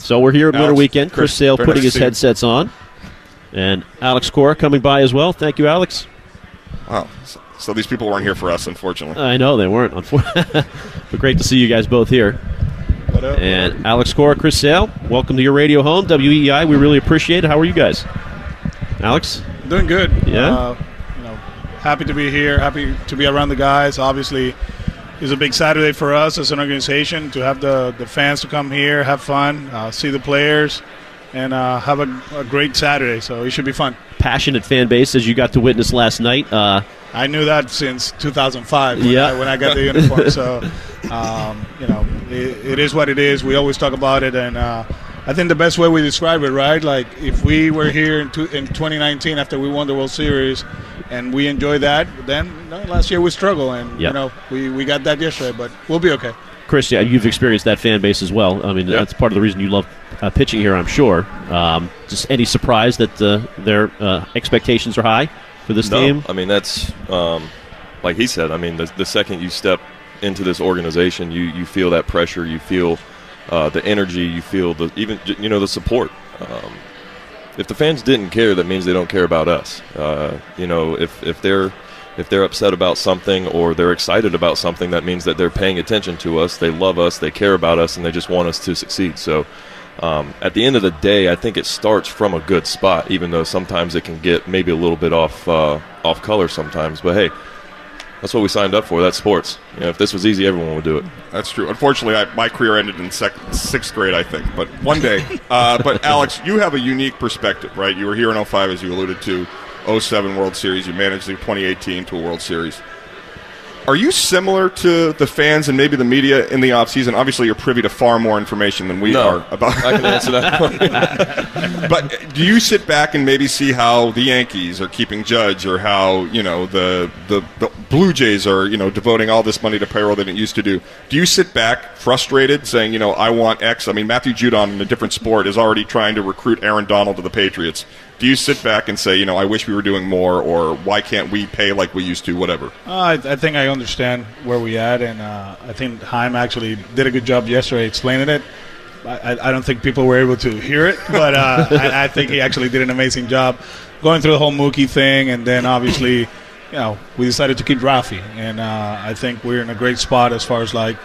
So we're here at Winter Alex, Weekend. Chris Chris, Sale putting nice his to see you. headsets on. And Alex Cora coming by as well. Thank you, Alex. Wow. So, so these people weren't here for us, unfortunately. I know they weren't, unfortunately. but great to see you guys both here. And Alex Cora, Chris Sale, welcome to your radio home, WEEI. We really appreciate it. How are you guys? Alex? Doing good. Yeah? Uh, you know, happy to be here. Happy to be around the guys. Obviously, it's a big Saturday for us as an organization to have the, the fans to come here, have fun, uh, see the players, and uh, have a, a great Saturday. So it should be fun. Passionate fan base, as you got to witness last night. Uh, I knew that since 2005 when, Yeah. I, when I got the uniform. so, um, you know, it, it is what it is. We always talk about it, and uh, I think the best way we describe it, right? Like if we were here in, two, in 2019 after we won the World Series, and we enjoyed that, then you know, last year we struggled, and Yep. you know we, we got that yesterday, but we'll be okay. Chris, yeah, you've experienced that fan base as well. I mean, Yeah. that's part of the reason you love uh, pitching here, I'm sure. Um, just any surprise that uh, their uh, expectations are high for this team? No, game? I mean that's um, like he said. I mean, the, the second you step into this organization, you you feel that pressure, you feel uh, the energy, you feel the even you know the support. Um, if the fans didn't care, that means they don't care about us. Uh, you know, if if they're if they're upset about something or they're excited about something, that means that they're paying attention to us. They love us, they care about us, and they just want us to succeed. So. Um, at the end of the day, I think it starts from a good spot, even though sometimes it can get maybe a little bit off uh, off color sometimes. But hey, that's what we signed up for. That's sports. You know, if this was easy, everyone would do it. That's true. Unfortunately, I, my career ended in sec- sixth grade, I think, but one day. Uh, but Alex, you have a unique perspective, right? You were here in 05, as you alluded to, 07 World Series. You managed the 2018 to a World Series. Are you similar to the fans and maybe the media in the offseason? Obviously, you're privy to far more information than we No. are about. I can answer that. but do you sit back and maybe see how the Yankees are keeping Judge, or how you know the, the the Blue Jays are you know devoting all this money to payroll that it used to do? Do you sit back frustrated, saying you know I want X? I mean Matthew Judon in a different sport is already trying to recruit Aaron Donald to the Patriots. Do you sit back and say you know I wish we were doing more, or why can't we pay like we used to? Whatever. Uh, I, I think I understand where we at, and uh, I think Chaim actually did a good job yesterday explaining it. I, I- don't think people were able to hear it, but uh, I, I think he actually did an amazing job going through the whole Mookie thing, and then obviously, you know, we decided to keep Rafi, and uh, I think we're in a great spot as far as like,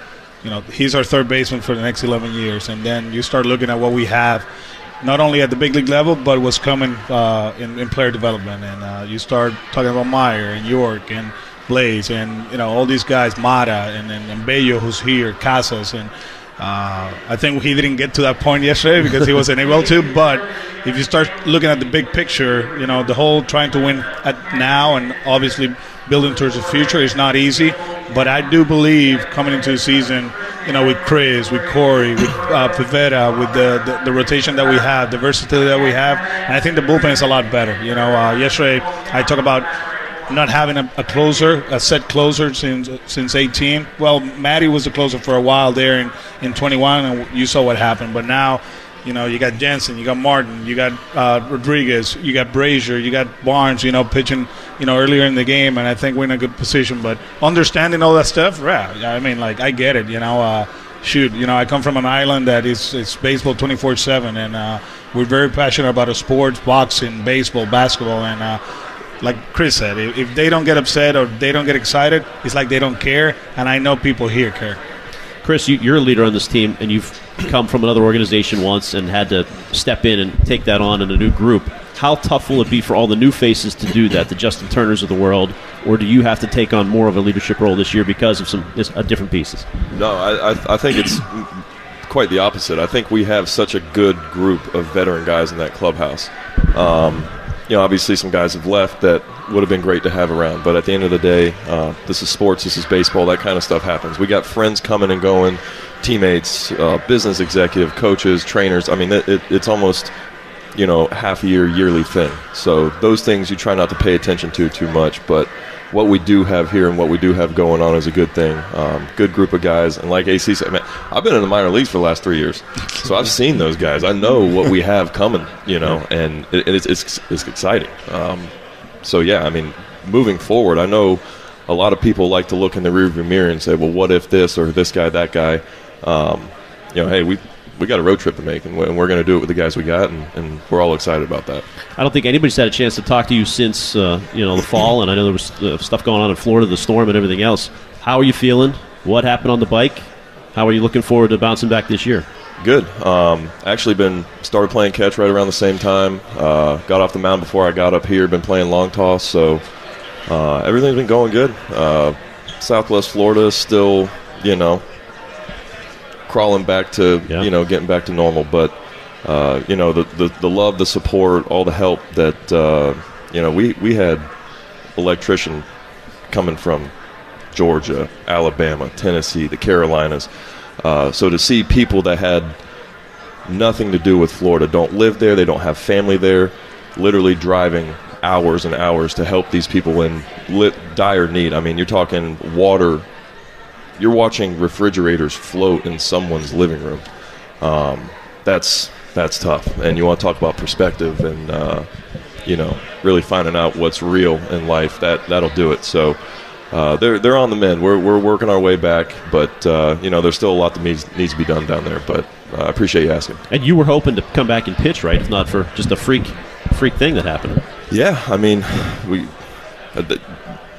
you know, he's our third baseman for the next 11 years, and then you start looking at what we have. Not only at the big league level, but what's coming uh, in, in player development, and uh, you start talking about Mayer and Yorke and Blaze and you know all these guys, Mata and, and, and Bello who's here, Casas, and uh, I think he didn't get to that point yesterday because he wasn't able to. But if you start looking at the big picture, you know the whole trying to win at now and obviously building towards the future is not easy. But I do believe coming into the season, you know, with Chris, with Corey, with uh, Pivetta, with the, the the rotation that we have, the versatility that we have, and I think the bullpen is a lot better. You know, uh, yesterday I talked about not having a, a closer, a set closer since since 18. Well, Maddie was the closer for a while there in, in 21, and you saw what happened. But now, you know, you got Jansen, you got Martin, you got uh, Rodriguez, you got Brasier, you got Barnes, you know, pitching, you know, earlier in the game, and I think we're in a good position. But understanding all that stuff, yeah, I mean, like I get it, you know. Uh, shoot, you know, I come from an island that is it's baseball 24/7, and uh, we're very passionate about the sports, boxing, baseball, basketball, and. Like Chris said, if, if they don't get upset or they don't get excited, it's like they don't care. And I know people here care. Chris, you, you're a leader on this team, and you've come from another organization once and had to step in and take that on in a new group. How tough will it be for all the new faces to do that, the Justin Turners of the world, or do you have to take on more of a leadership role this year because of some uh, different pieces? No, I, I, I think it's quite the opposite. I think we have such a good group of veteran guys in that clubhouse. Um, you know, obviously some guys have left that would have been great to have around, but at the end of the day, uh, this is sports, this is baseball, that kind of stuff happens. We got friends coming and going, teammates, uh, business executive, coaches, trainers. I mean, it, it, it's almost you know half a year, yearly thing. So those things you try not to pay attention to too much, but what we do have here and what we do have going on is a good thing. Um, good group of guys, and like AC said, man, I've been in the minor leagues for the last three years, so I've seen those guys. I know what we have coming, you know, and it, it's, it's it's exciting. Um, so yeah, I mean, moving forward, I know a lot of people like to look in the rearview mirror and say, well, what if this or this guy, that guy. Um, you know, hey, we we got a road trip to make, and we're, going to do it with the guys we got, and, and we're all excited about that. I don't think anybody's had a chance to talk to you since uh, you know the fall, and I know there was uh, stuff going on in Florida, the storm, and everything else. How are you feeling? What happened on the bike? How are you looking forward to bouncing back this year? Good. Um, actually, been started playing catch right around the same time. Uh, got off the mound before I got up here. Been playing long toss, so uh, everything's been going good. Uh, Southwest Florida is still, you know, crawling back to, Yeah. you know, getting back to normal. But uh, you know, the, the the love, the support, all the help that uh, you know, we we had electrician coming from Georgia, Alabama, Tennessee, the Carolinas. Uh, so to see people that had nothing to do with Florida, don't live there, they don't have family there, literally driving hours and hours to help these people in lit, dire need. I mean, you're talking water. You're watching refrigerators float in someone's living room. Um, that's that's tough. And you want to talk about perspective and uh, you know really finding out what's real in life. That that'll do it. So. Uh, they're they're on the mend. We're we're working our way back, but uh, you know there's still a lot that needs needs to be done down there. But uh, I appreciate you asking. And you were hoping to come back and pitch, right? If not for just a freak, freak thing that happened. Yeah, I mean, we.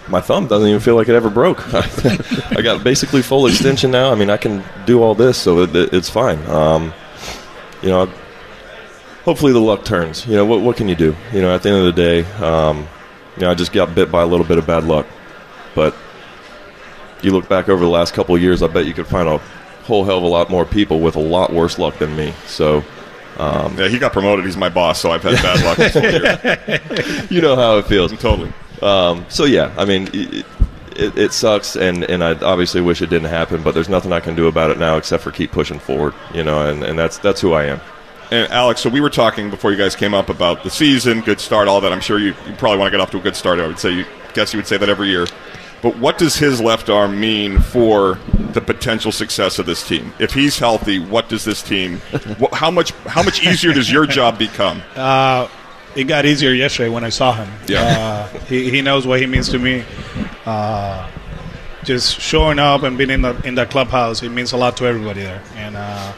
My thumb doesn't even feel like it ever broke. I got basically full extension now. I mean, I can do all this, so it, it, it's fine. Um, you know, hopefully the luck turns. You know, what what can you do? You know, at the end of the day, um, you know, I just got bit by a little bit of bad luck. But you look back over the last couple of years, I bet you could find a whole hell of a lot more people with a lot worse luck than me. So Yeah, he got promoted. He's my boss, so I've had bad luck this whole year. you know how it feels. Totally. Um, so yeah, I mean, it, it, it sucks, and, and I obviously wish it didn't happen, but there's nothing I can do about it now except for keep pushing forward, you know, and, and that's that's who I am. And Alex, so we were talking before you guys came up about the season, good start, all that. I'm sure you, you probably want to get off to a good start. I would say, you guess you would say that every year. But what does his left arm mean for the potential success of this team? If he's healthy, what does this team? How much? How much easier does your job become? Uh, it got easier yesterday when I saw him. Yeah. Uh, he, he knows what he means to me. Uh, just showing up and being in the in the clubhouse, it means a lot to everybody there. And uh,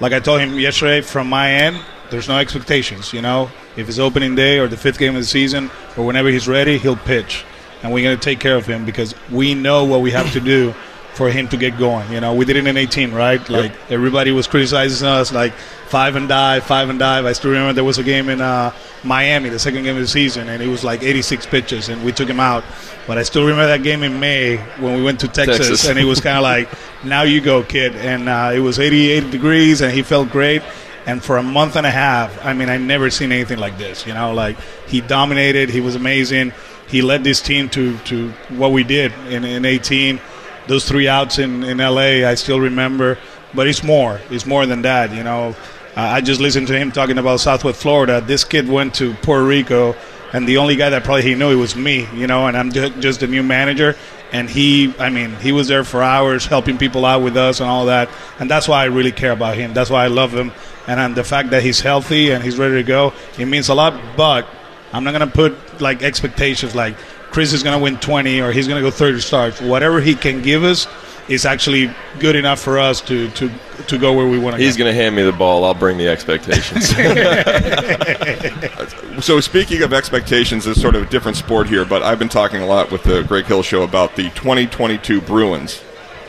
like I told him yesterday, from my end, there's no expectations. You know, if it's opening day or the fifth game of the season or whenever he's ready, he'll pitch, and we're gonna take care of him because we know what we have to do for him to get going. You know, we did it in 18, right? Like everybody was criticizing us, like five and dive, five and dive. I still remember there was a game in uh, Miami, the second game of the season, and it was like 86 pitches, and we took him out. But I still remember that game in May when we went to Texas, Texas. and it was kind of like, now you go, kid. And uh, it was 88 degrees, and he felt great. And for a month and a half, I mean, I never seen anything like this. You know, like he dominated. He was amazing. He led this team to, to what we did in, in 18. Those three outs in, in LA, I still remember. But it's more. It's more than that. You know, I just listened to him talking about Southwest Florida. This kid went to Puerto Rico, and the only guy that probably he knew it was me. You know, and I'm ju- just a new manager. And he, I mean, he was there for hours helping people out with us and all that. And that's why I really care about him. That's why I love him. And um, the fact that he's healthy and he's ready to go, it means a lot. But I'm not to put like expectations like Chris is going to win 20 or he's going to go 30 starts. Whatever he can give us is actually good enough for us to to, to go where we want to go. He's go. going to hand me the ball. I'll bring the expectations. So speaking of expectations, it's sort of a different sport here, but I've been talking a lot with the Greg Hill Show about the 2022 Bruins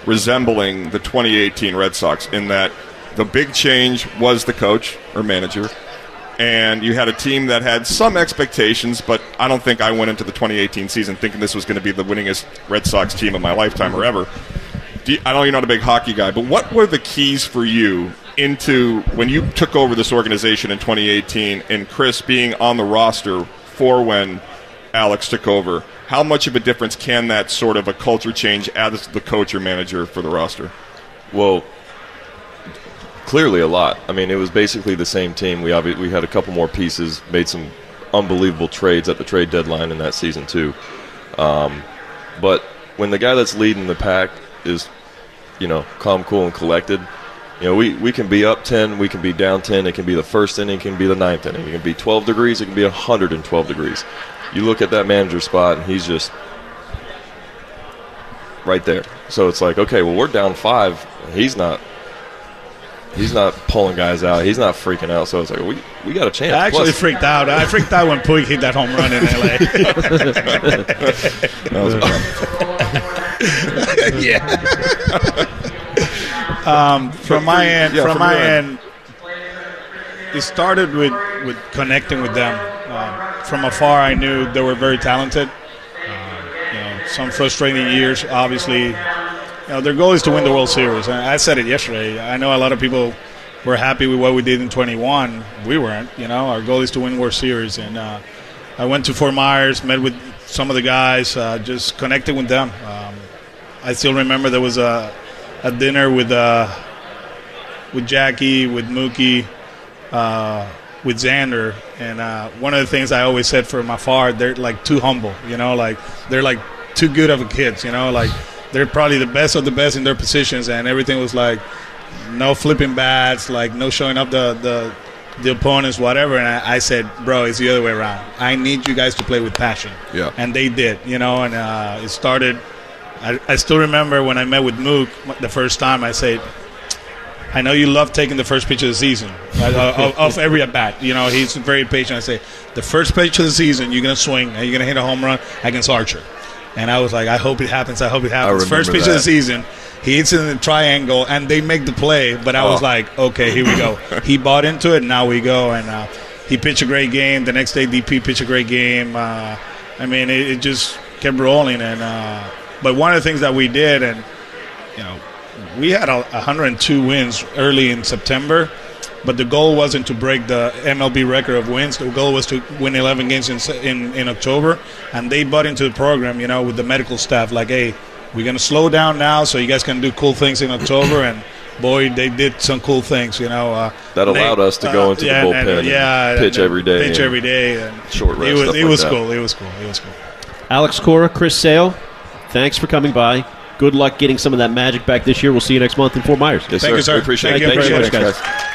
resembling the 2018 Red Sox in that the big change was the coach or manager, and you had a team that had some expectations, but I don't think I went into the 2018 season thinking this was going to be the winningest Red Sox team of my lifetime or ever. Do you, I know you're not a big hockey guy, but what were the keys for you into when you took over this organization in 2018 and Chris being on the roster for when Alex took over? How much of a difference can that sort of a culture change as the coach or manager for the roster? well, clearly a lot. I mean, it was basically the same team. We obvi- we had a couple more pieces, made some unbelievable trades at the trade deadline in that season too. Um, but when the guy that's leading the pack is, you know, calm, cool, and collected, you know, we, we can be up 10, we can be down 10. It can be the first inning, it can be the ninth inning. It can be 12 degrees, it can be 112 degrees. You look at that manager spot, and he's just right there. So it's like, okay, well, we're down five. He's not he's not pulling guys out. He's not freaking out. So I was like, we we got a chance. I actually Plus, freaked out. I freaked out when Puig hit that home run in LA. that was- um, from my end, yeah, from, from my end. end, it started with, with connecting with them. Um, from afar, I knew they were very talented. Um, you know, some frustrating years, obviously. You know, their goal is to win the World Series. And I said it yesterday. I know a lot of people were happy with what we did in 21. We weren't. You know, our goal is to win World Series. And uh, I went to Fort Myers, met with some of the guys, uh, just connected with them. Um, I still remember there was a, a dinner with uh, with Jackie, with Mookie, uh, with Xander, and uh, one of the things I always said from afar, they're like too humble. You know, like they're like too good of a kids. You know, like they're probably the best of the best in their positions, and everything was like no flipping bats, like no showing up the the the opponents, whatever. And I, I said, bro, it's the other way around. I need you guys to play with passion. Yeah. And they did, you know, and uh, it started. I, I still remember when I met with Mook the first time. I said, I know you love taking the first pitch of the season right, of, of every at bat. You know, he's very patient. I say, the first pitch of the season, you're gonna swing and you're gonna hit a home run against Archer. And I was like, I hope it happens. I hope it happens. First pitch of the season, he hits it in the triangle, and they make the play. But I was Oh. like, okay, here we go. he bought into it. Now we go. And uh, he pitched a great game. The next day, DP pitched a great game. Uh, I mean, it, it just kept rolling. And uh, but one of the things that we did, and you know, we had a 102 wins early in September, but the goal wasn't to break the MLB record of wins. The goal was to win 11 games in in, in October, and they bought into the program, you know, with the medical staff. Like, hey, we're gonna slow down now, so you guys can do cool things in October, and. Boy, they did some cool things, you know. Uh, That they- allowed us to go into the yeah, bullpen and yeah, pitch and every day pitch every day, and short rest, It was, stuff it like was that. cool. It was cool. It was cool. Alex Cora, Chris Sale, thanks for coming by. Good luck getting some of that magic back this year. We'll see you next month in Fort Myers. yes, Thank sir. you, sir. We appreciate Thank it. you very so much, guys. guys.